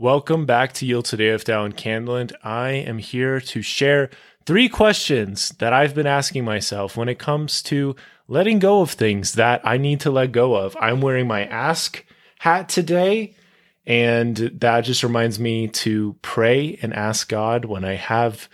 Welcome back to Yield Today with Dallin Candland. I am here to share three questions that I've been asking myself when it comes to letting go of things that I need to let go of. I'm wearing my Ask hat today, and that just reminds me to pray and ask God when I have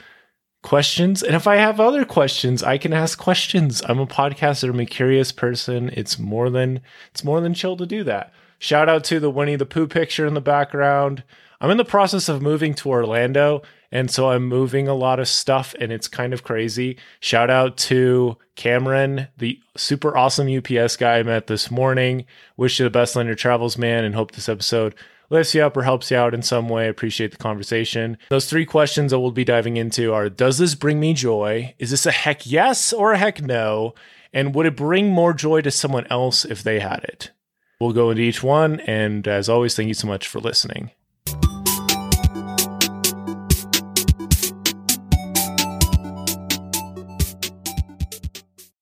questions. And if I have other questions, I can ask questions. I'm a podcaster, I'm a curious person. It's more than it's more than chill to do that. Shout out to the Winnie the Pooh picture in the background. I'm in the process of moving to Orlando, and so I'm moving a lot of stuff, and it's kind of crazy. Shout out to Cameron, the super awesome UPS guy I met this morning. Wish you the best on your travels, man, and hope this episode lifts you up or helps you out in some way. I appreciate the conversation. Those three questions that we'll be diving into are Does this bring me joy? Is this a heck yes or a heck no? And would it bring more joy to someone else if they had it? We'll go into each one. And as always, thank you so much for listening.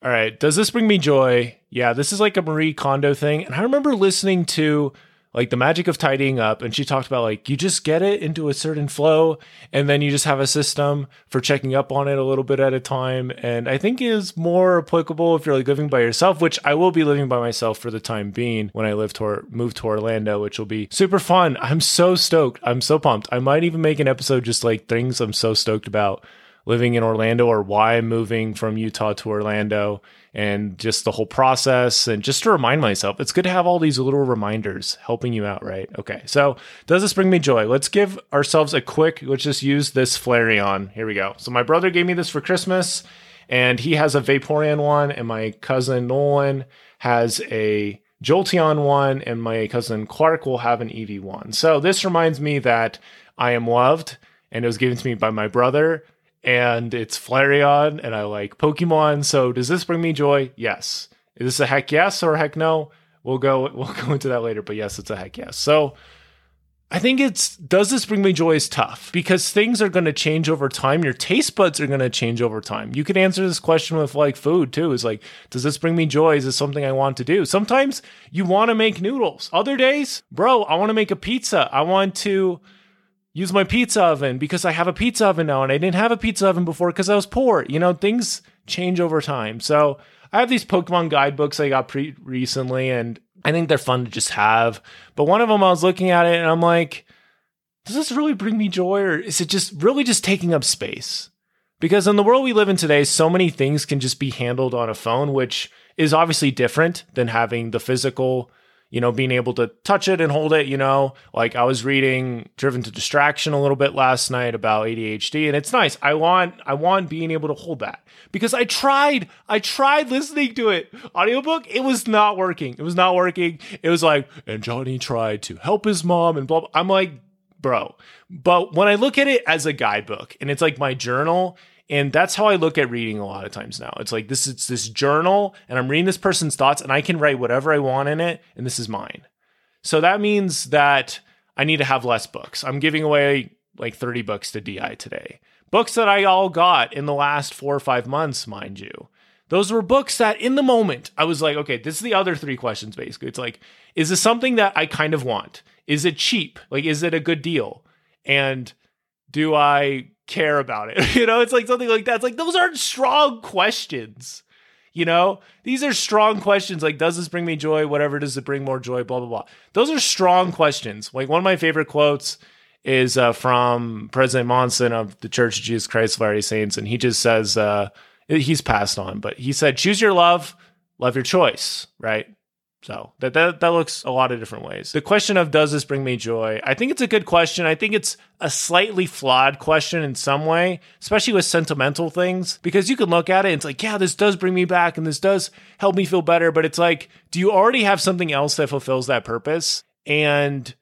All right. Does this bring me joy? Yeah, this is like a Marie Kondo thing. And I remember listening to like the magic of tidying up and she talked about like you just get it into a certain flow and then you just have a system for checking up on it a little bit at a time and i think is more applicable if you're like living by yourself which i will be living by myself for the time being when i live to move to orlando which will be super fun. I'm so stoked. I'm so pumped. I might even make an episode just like things i'm so stoked about living in Orlando or why I'm moving from Utah to Orlando and just the whole process. And just to remind myself, it's good to have all these little reminders helping you out, right? Okay. So, does this bring me joy? Let's give ourselves a quick, let's just use this Flareon. Here we go. So, my brother gave me this for Christmas, and he has a Vaporeon one, and my cousin Nolan has a Jolteon one, and my cousin Clark will have an Eevee one. So, this reminds me that I am loved and it was given to me by my brother and it's Flareon, and I like Pokemon. So does this bring me joy? Yes. Is this a heck yes or a heck no? We'll go we'll go into that later, but yes, it's a heck yes. So I think it's does this bring me joy is tough because things are going to change over time. Your taste buds are going to change over time. You could answer this question with like food too. Is like, does this bring me joy? Is this something I want to do? Sometimes you want to make noodles. Other days, bro, I want to make a pizza. I want to use my pizza oven because I have a pizza oven now and I didn't have a pizza oven before because I was poor. You know, things change over time. So I have these Pokemon guidebooks I got pre recently and I think they're fun to just have. But one of them I was looking at it and I'm like, does this really bring me joy or is it just really just taking up space? Because in the world we live in today, so many things can just be handled on a phone, which is obviously different than having the physical you know, being able to touch it and hold it, you know, like I was reading Driven to Distraction a little bit last night about ADHD and it's nice. I want I want being able to hold that because I tried I tried listening to it audiobook, it was not working. It was not working. It was like and Johnny tried to help his mom and blah, blah. I'm like, bro. But when I look at it as a guidebook and it's like my journal and that's how I look at reading a lot of times now. It's like this is this journal and I'm reading this person's thoughts and I can write whatever I want in it and this is mine. So that means that I need to have less books. I'm giving away like 30 books to DI today. Books that I all got in the last 4 or 5 months, mind you. Those were books that in the moment I was like, okay, this is the other three questions basically. It's like is this something that I kind of want? Is it cheap? Like is it a good deal? And do I care about it? you know, it's like something like that. It's like those aren't strong questions. You know, these are strong questions. Like, does this bring me joy? Whatever does it bring more joy? Blah blah blah. Those are strong questions. Like one of my favorite quotes is uh, from President Monson of the Church of Jesus Christ of Latter-day Saints, and he just says uh, he's passed on, but he said, "Choose your love, love your choice." Right? So that, that that looks a lot of different ways. The question of does this bring me joy? I think it's a good question. I think it's a slightly flawed question in some way, especially with sentimental things, because you can look at it and it's like, yeah, this does bring me back and this does help me feel better. But it's like, do you already have something else that fulfills that purpose? And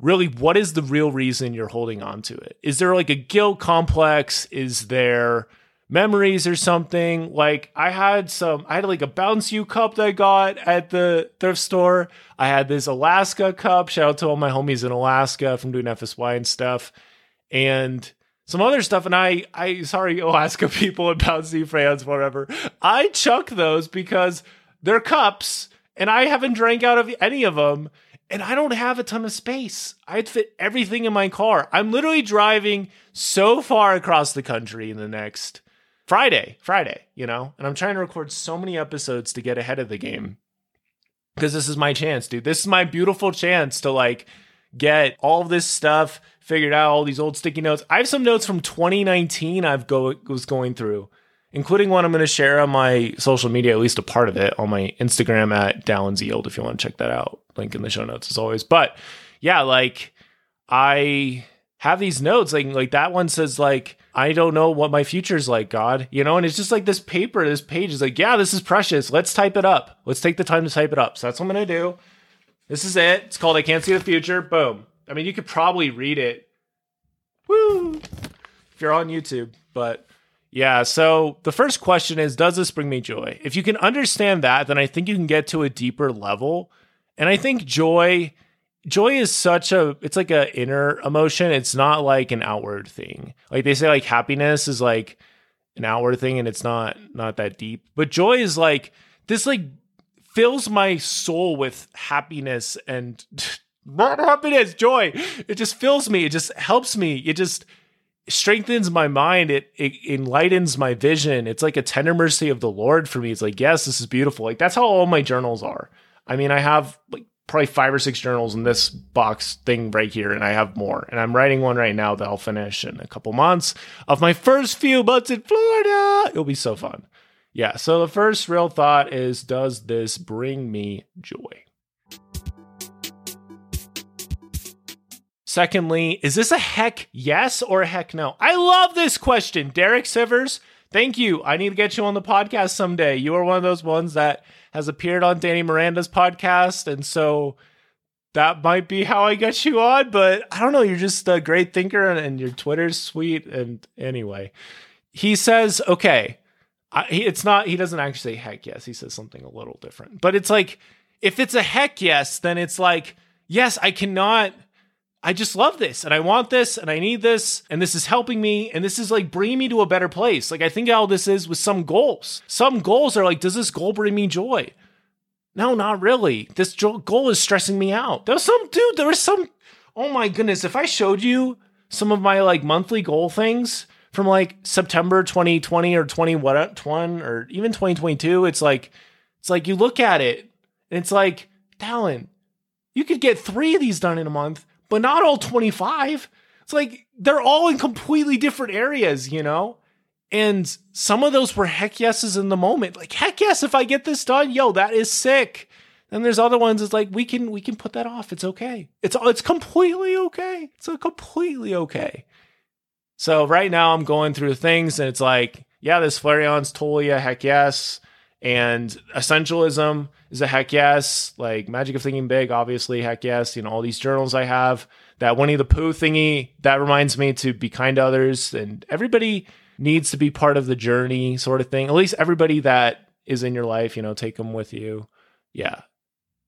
really, what is the real reason you're holding on to it? Is there like a guilt complex? Is there memories or something. Like I had some, I had like a Bounce You cup that I got at the thrift store. I had this Alaska cup. Shout out to all my homies in Alaska from doing FSY and stuff, and some other stuff. And I, I sorry, Alaska people and Bounce fans, whatever. I chuck those because they're cups, and I haven't drank out of any of them. and I don't have a ton of space. I'd fit everything in my car. I'm literally driving so far across the country in the next Friday, Friday, you know, and I'm trying to record so many episodes to get ahead of the game because this is my chance, dude. This is my beautiful chance to like get all this stuff figured out, all these old sticky notes. I have some notes from 2019 I've go was going through, including one I'm going to share on my social media, at least a part of it on my Instagram at Dallin Yield if you want to check that out. Link in the show notes as always. But yeah, like I have these notes like like that one says like I don't know what my future's like, God. You know, and it's just like this paper, this page is like, yeah, this is precious. Let's type it up. Let's take the time to type it up. So that's what I'm gonna do. This is it. It's called I Can't See the Future. Boom. I mean, you could probably read it. Woo! If you're on YouTube. But yeah, so the first question is Does this bring me joy? If you can understand that, then I think you can get to a deeper level. And I think joy joy is such a it's like a inner emotion. It's not like an outward thing. Like they say like happiness is like an outward thing and it's not not that deep. But joy is like this like fills my soul with happiness and not happiness joy. It just fills me. It just helps me. It just strengthens my mind. It, it enlightens my vision. It's like a tender mercy of the lord for me. It's like yes this is beautiful. Like that's how all my journals are. I mean i have like probably five or six journals in this box thing right here, and I have more. And I'm writing one right now that I'll finish in a couple months of my first few months in Florida. It'll be so fun. Yeah. So the first real thought is Does this bring me joy? Secondly, is this a heck yes or a heck no? I love this question. Derek Sivers, thank you. I need to get you on the podcast someday. You are one of those ones that has appeared on Danny Miranda's podcast. And so that might be how I get you on. But I don't know. You're just a great thinker and, and your Twitter's sweet. And anyway, he says, okay, I, he, it's not, he doesn't actually say heck yes. He says something a little different. But it's like, if it's a heck yes, then it's like, yes, I cannot I just love this and I want this and I need this and this is helping me and this is like bringing me to a better place. Like I think how this is with some goals. Some goals are like, does this goal bring me joy? No, not really. This goal is stressing me out. There was some dude, there was some oh my goodness, if I showed you some of my like monthly goal things from like September 2020 or 20 what 20 or even 2022, it's like it's like you look at it and it's like, Dallin, you could get 3 of these done in a month but not all 25. It's like they're all in completely different areas, you know? And some of those were heck yeses in the moment. Like, heck yes, if I get this done, yo, that is sick. And there's other ones it's like we can we can put that off. It's okay. It's all it's completely okay. It's a completely okay. So right now I'm going through things and it's like, yeah, this Flareon's totally a heck yes. And essentialism is a heck yes. Like Magic of Thinking Big, obviously, heck yes. You know, all these journals I have. That Winnie the Pooh thingy, that reminds me to be kind to others. And everybody needs to be part of the journey, sort of thing. At least everybody that is in your life, you know, take them with you. Yeah.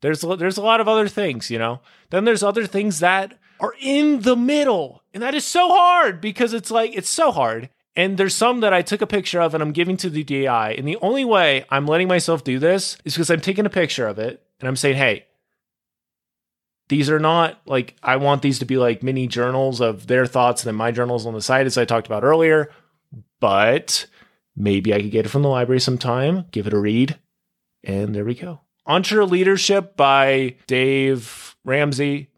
There's there's a lot of other things, you know. Then there's other things that are in the middle. And that is so hard because it's like it's so hard. And there's some that I took a picture of and I'm giving to the DI. And the only way I'm letting myself do this is because I'm taking a picture of it and I'm saying, hey, these are not like, I want these to be like mini journals of their thoughts and then my journals on the side, as I talked about earlier. But maybe I could get it from the library sometime, give it a read. And there we go. EntreLeadership by Dave Ramsey.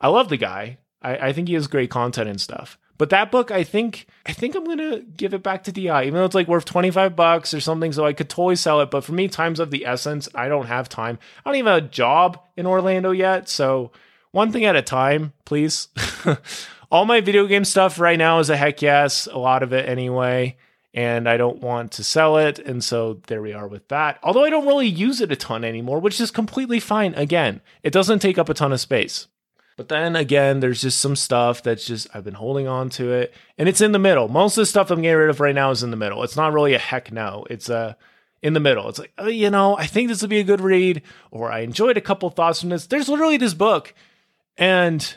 I love the guy. I, I think he has great content and stuff. But that book, I think, I think I'm gonna give it back to DI, even though it's like worth 25 bucks or something. So I could totally sell it. But for me, time's of the essence. I don't have time. I don't even have a job in Orlando yet. So one thing at a time, please. All my video game stuff right now is a heck yes, a lot of it anyway. And I don't want to sell it. And so there we are with that. Although I don't really use it a ton anymore, which is completely fine. Again, it doesn't take up a ton of space. But then again, there's just some stuff that's just, I've been holding on to it and it's in the middle. Most of the stuff I'm getting rid of right now is in the middle. It's not really a heck no. It's a, uh, in the middle. It's like, oh, you know, I think this would be a good read, or I enjoyed a couple thoughts from this. There's literally this book, and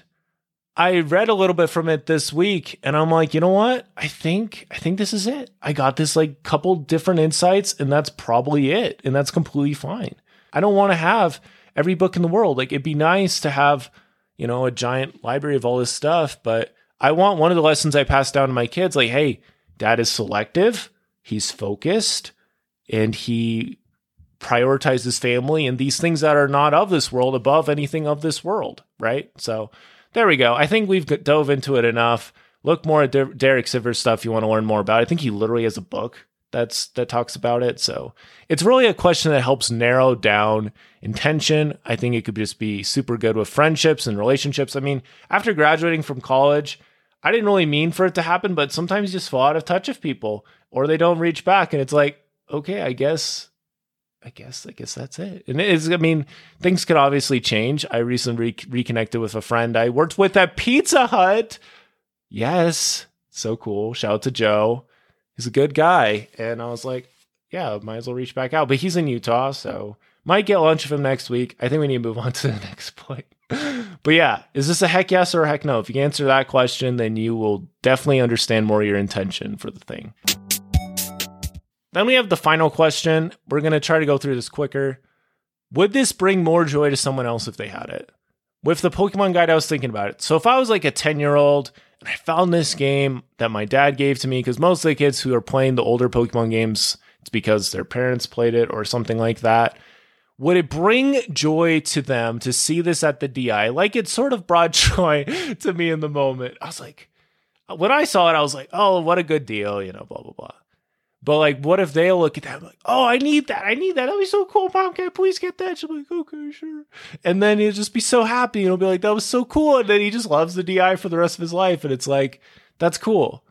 I read a little bit from it this week, and I'm like, you know what? I think I think this is it. I got this like couple different insights, and that's probably it, and that's completely fine. I don't want to have every book in the world. Like it'd be nice to have, you know, a giant library of all this stuff, but I want one of the lessons I pass down to my kids like, hey, dad is selective, he's focused, and he prioritizes family and these things that are not of this world above anything of this world, right? So there we go. I think we've dove into it enough. Look more at Derek Sivers stuff you want to learn more about. I think he literally has a book that's that talks about it. So it's really a question that helps narrow down intention. I think it could just be super good with friendships and relationships. I mean, after graduating from college, I didn't really mean for it to happen, but sometimes you just fall out of touch with people or they don't reach back and it's like, okay, I guess I guess I guess that's it. And it is I mean, things could obviously change. I recently re- reconnected with a friend I worked with at Pizza Hut. Yes, so cool. Shout out to Joe he's a good guy. And I was like, yeah, might as well reach back out. But he's in Utah, so might get lunch with him next week. I think we need to move on to the next point. but yeah, is this a heck yes or a heck no? If you answer that question, then you will definitely understand more your intention for the thing. Then we have the final question. We're going to try to go through this quicker. Would this bring more joy to someone else if they had it? With the Pokemon guide, I was thinking about it. So if I was like a 10 year old and I found this game that my dad gave to me because most of the kids who are playing the older Pokemon games, it's because their parents played it or something like that. Would it bring joy to them to see this at the DI? Like it sort of brought joy to me in the moment. I was like, when I saw it, I was like, oh, what a good deal, you know, blah, blah, blah. But like, what if they look at that like, oh, I need that, I need that. That'd be so cool, mom. Can I please get that? She'll be like, okay, sure. And then he'll just be so happy, and he'll be like, that was so cool. And then he just loves the DI for the rest of his life, and it's like, that's cool,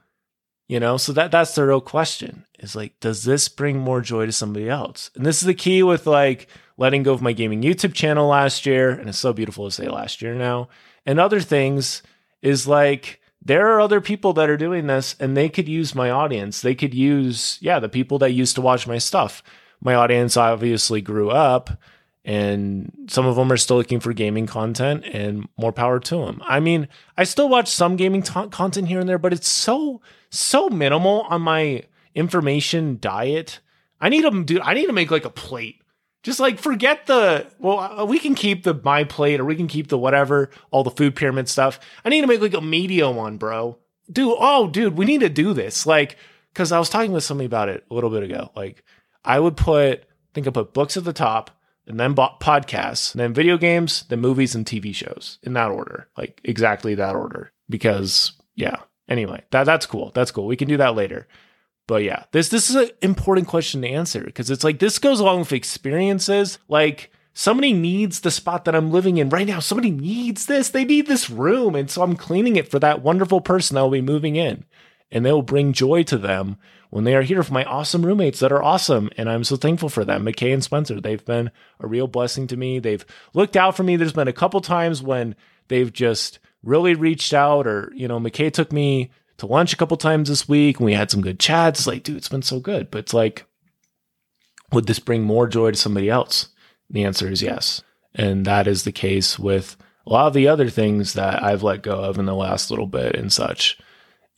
you know. So that that's the real question: is like, does this bring more joy to somebody else? And this is the key with like letting go of my gaming YouTube channel last year, and it's so beautiful to say last year now, and other things is like there are other people that are doing this and they could use my audience. They could use, yeah, the people that used to watch my stuff. My audience obviously grew up and some of them are still looking for gaming content and more power to them. I mean, I still watch some gaming content here and there, but it's so, so minimal on my information diet. I need to do, I need to make like a plate just like forget the well, uh, we can keep the my plate or we can keep the whatever, all the food pyramid stuff. I need to make like a media one, bro. Dude, oh, dude, we need to do this. Like, because I was talking with somebody about it a little bit ago. Like, I would put, I think I put books at the top, and then podcasts, and then video games, then movies and TV shows in that order, like exactly that order. Because yeah. Anyway, that that's cool. That's cool. We can do that later. But yeah, this this is an important question to answer because it's like this goes along with experiences. Like somebody needs the spot that I'm living in right now. Somebody needs this. They need this room. And so I'm cleaning it for that wonderful person that will be moving in. And they will bring joy to them when they are here for my awesome roommates that are awesome. And I'm so thankful for them. McKay and Spencer, they've been a real blessing to me. They've looked out for me. There's been a couple times when they've just really reached out or, you know, McKay took me to lunch a couple times this week and we had some good chats. Like, dude, it's been so good. But it's like, would this bring more joy to somebody else? The answer is yes. And that is the case with a lot of the other things that I've let go of in the last little bit and such.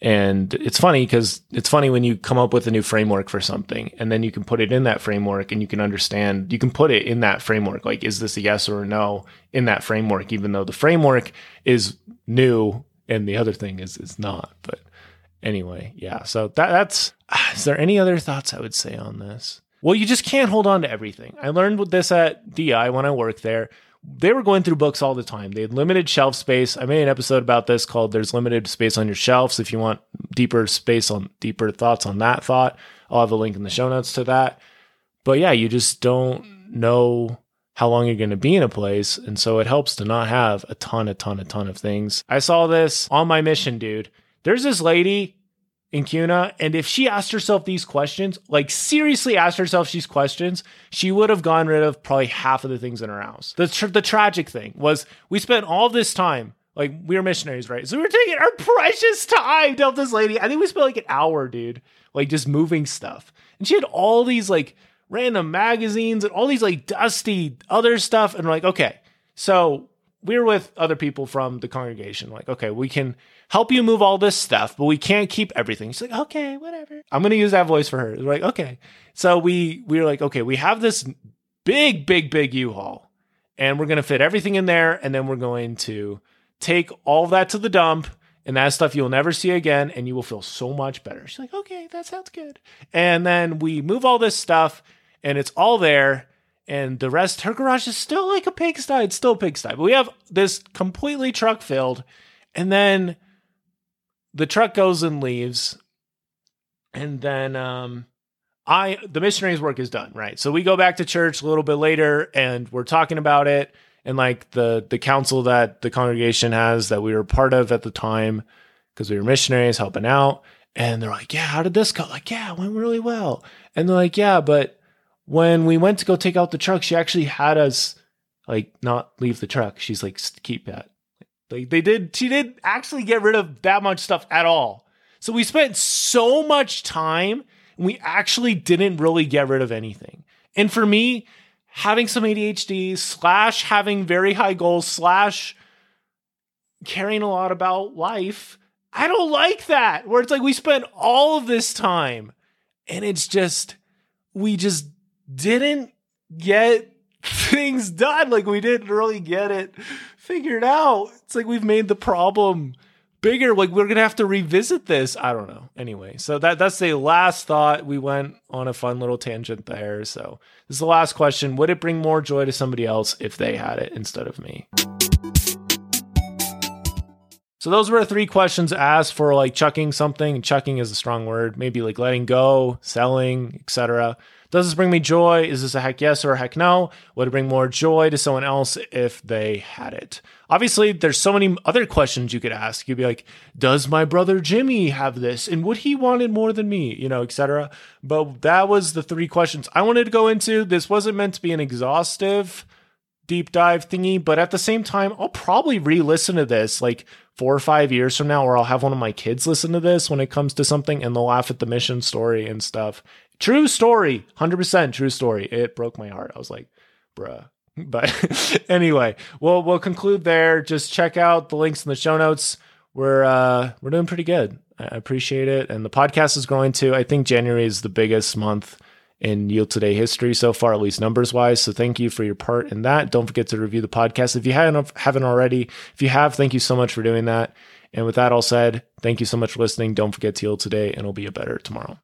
And it's funny because it's funny when you come up with a new framework for something and then you can put it in that framework and you can understand, you can put it in that framework. Like, is this a yes or a no in that framework, even though the framework is new and the other thing is is not. But anyway, yeah. So that that's. Is there any other thoughts I would say on this? Well, you just can't hold on to everything. I learned this at DI when I worked there. They were going through books all the time. They had limited shelf space. I made an episode about this called "There's Limited Space on Your Shelves." If you want deeper space on deeper thoughts on that thought, I'll have a link in the show notes to that. But yeah, you just don't know how long you're going to be in a place. And so it helps to not have a ton, a ton, a ton of things. I saw this on my mission, dude. There's this lady in Kuna, and if she asked herself these questions, like seriously asked herself these questions, she would have gone rid of probably half of the things in her house. The, tr- the tragic thing was we spent all this time like we were missionaries, right? So we were taking our precious time to help this lady. I think we spent like an hour, dude, like just moving stuff. And she had all these like random magazines and all these like dusty other stuff. And we're like, okay, so we're with other people from the congregation. Like, okay, we can help you move all this stuff, but we can't keep everything. She's like, okay, whatever. I'm gonna use that voice for her. We're like, okay. So we we were like, okay, we have this big, big, big U-Haul. and we're going to fit everything in there. And then we're going to take all that to the dump and that stuff you'll never see again. And you will feel so much better. She's like, okay, that sounds good. And then we move all this stuff and it's all there. And the rest, her garage is still like a pigsty. It's still a pigsty. But we have this completely truck filled. And then the truck goes and leaves. And then um, I the missionaries work is done, right? So we go back to church a little bit later and we're talking about it and like the the council that the congregation has that we were part of at the time because we were missionaries helping out and they're like, "Yeah, how did this go?" Like, "Yeah, it went really well." And they're like, "Yeah, but when we went to go take out the truck, she actually had us like not leave the truck. She's like, "Keep that." Like they did she did actually get rid of that much stuff at all. So we spent so much time we actually didn't really get rid of anything. And for me, having some ADHD slash having very high goals slash caring a lot about life, I don't like that. Where it's like we spent all of this time and it's just, we just didn't get things done. Like we didn't really get it figured out. It's like we've made the problem bigger. Like we're gonna have to revisit this. I don't know. Anyway so that that's the last thought. We went on a fun little tangent there. So this is the last question. Would it bring more joy to somebody else if they had it instead of me? So those were three questions asked for like chucking something. Chucking is a strong word. Maybe like letting go selling etc does this bring me joy? Is this a heck yes or a heck no? Would it bring more joy to someone else if they had it? Obviously, there's so many other questions you could ask. You'd be like, does my brother Jimmy have this? And would he want it more than me? You know, etc. But that was the three questions I wanted to go into. This wasn't meant to be an exhaustive deep dive thingy, but at the same time, I'll probably re listen to this like four or five years from now, or I'll have one of my kids listen to this when it comes to something and they'll laugh at the mission story and stuff. True story, 100% true story. It broke my heart. I was like, bruh. But anyway, we'll we'll conclude there. Just check out the links in the show notes. We're uh we're doing pretty good. I appreciate it. And the podcast is growing too. I think January is the biggest month in Yield Today history so far, at least numbers wise. So thank you for your part in that. Don't forget to review the podcast if you haven't haven't already. If you have, thank you so much for doing that. And with that all said, thank you so much for listening. Don't forget to yield today, and it'll be a better tomorrow.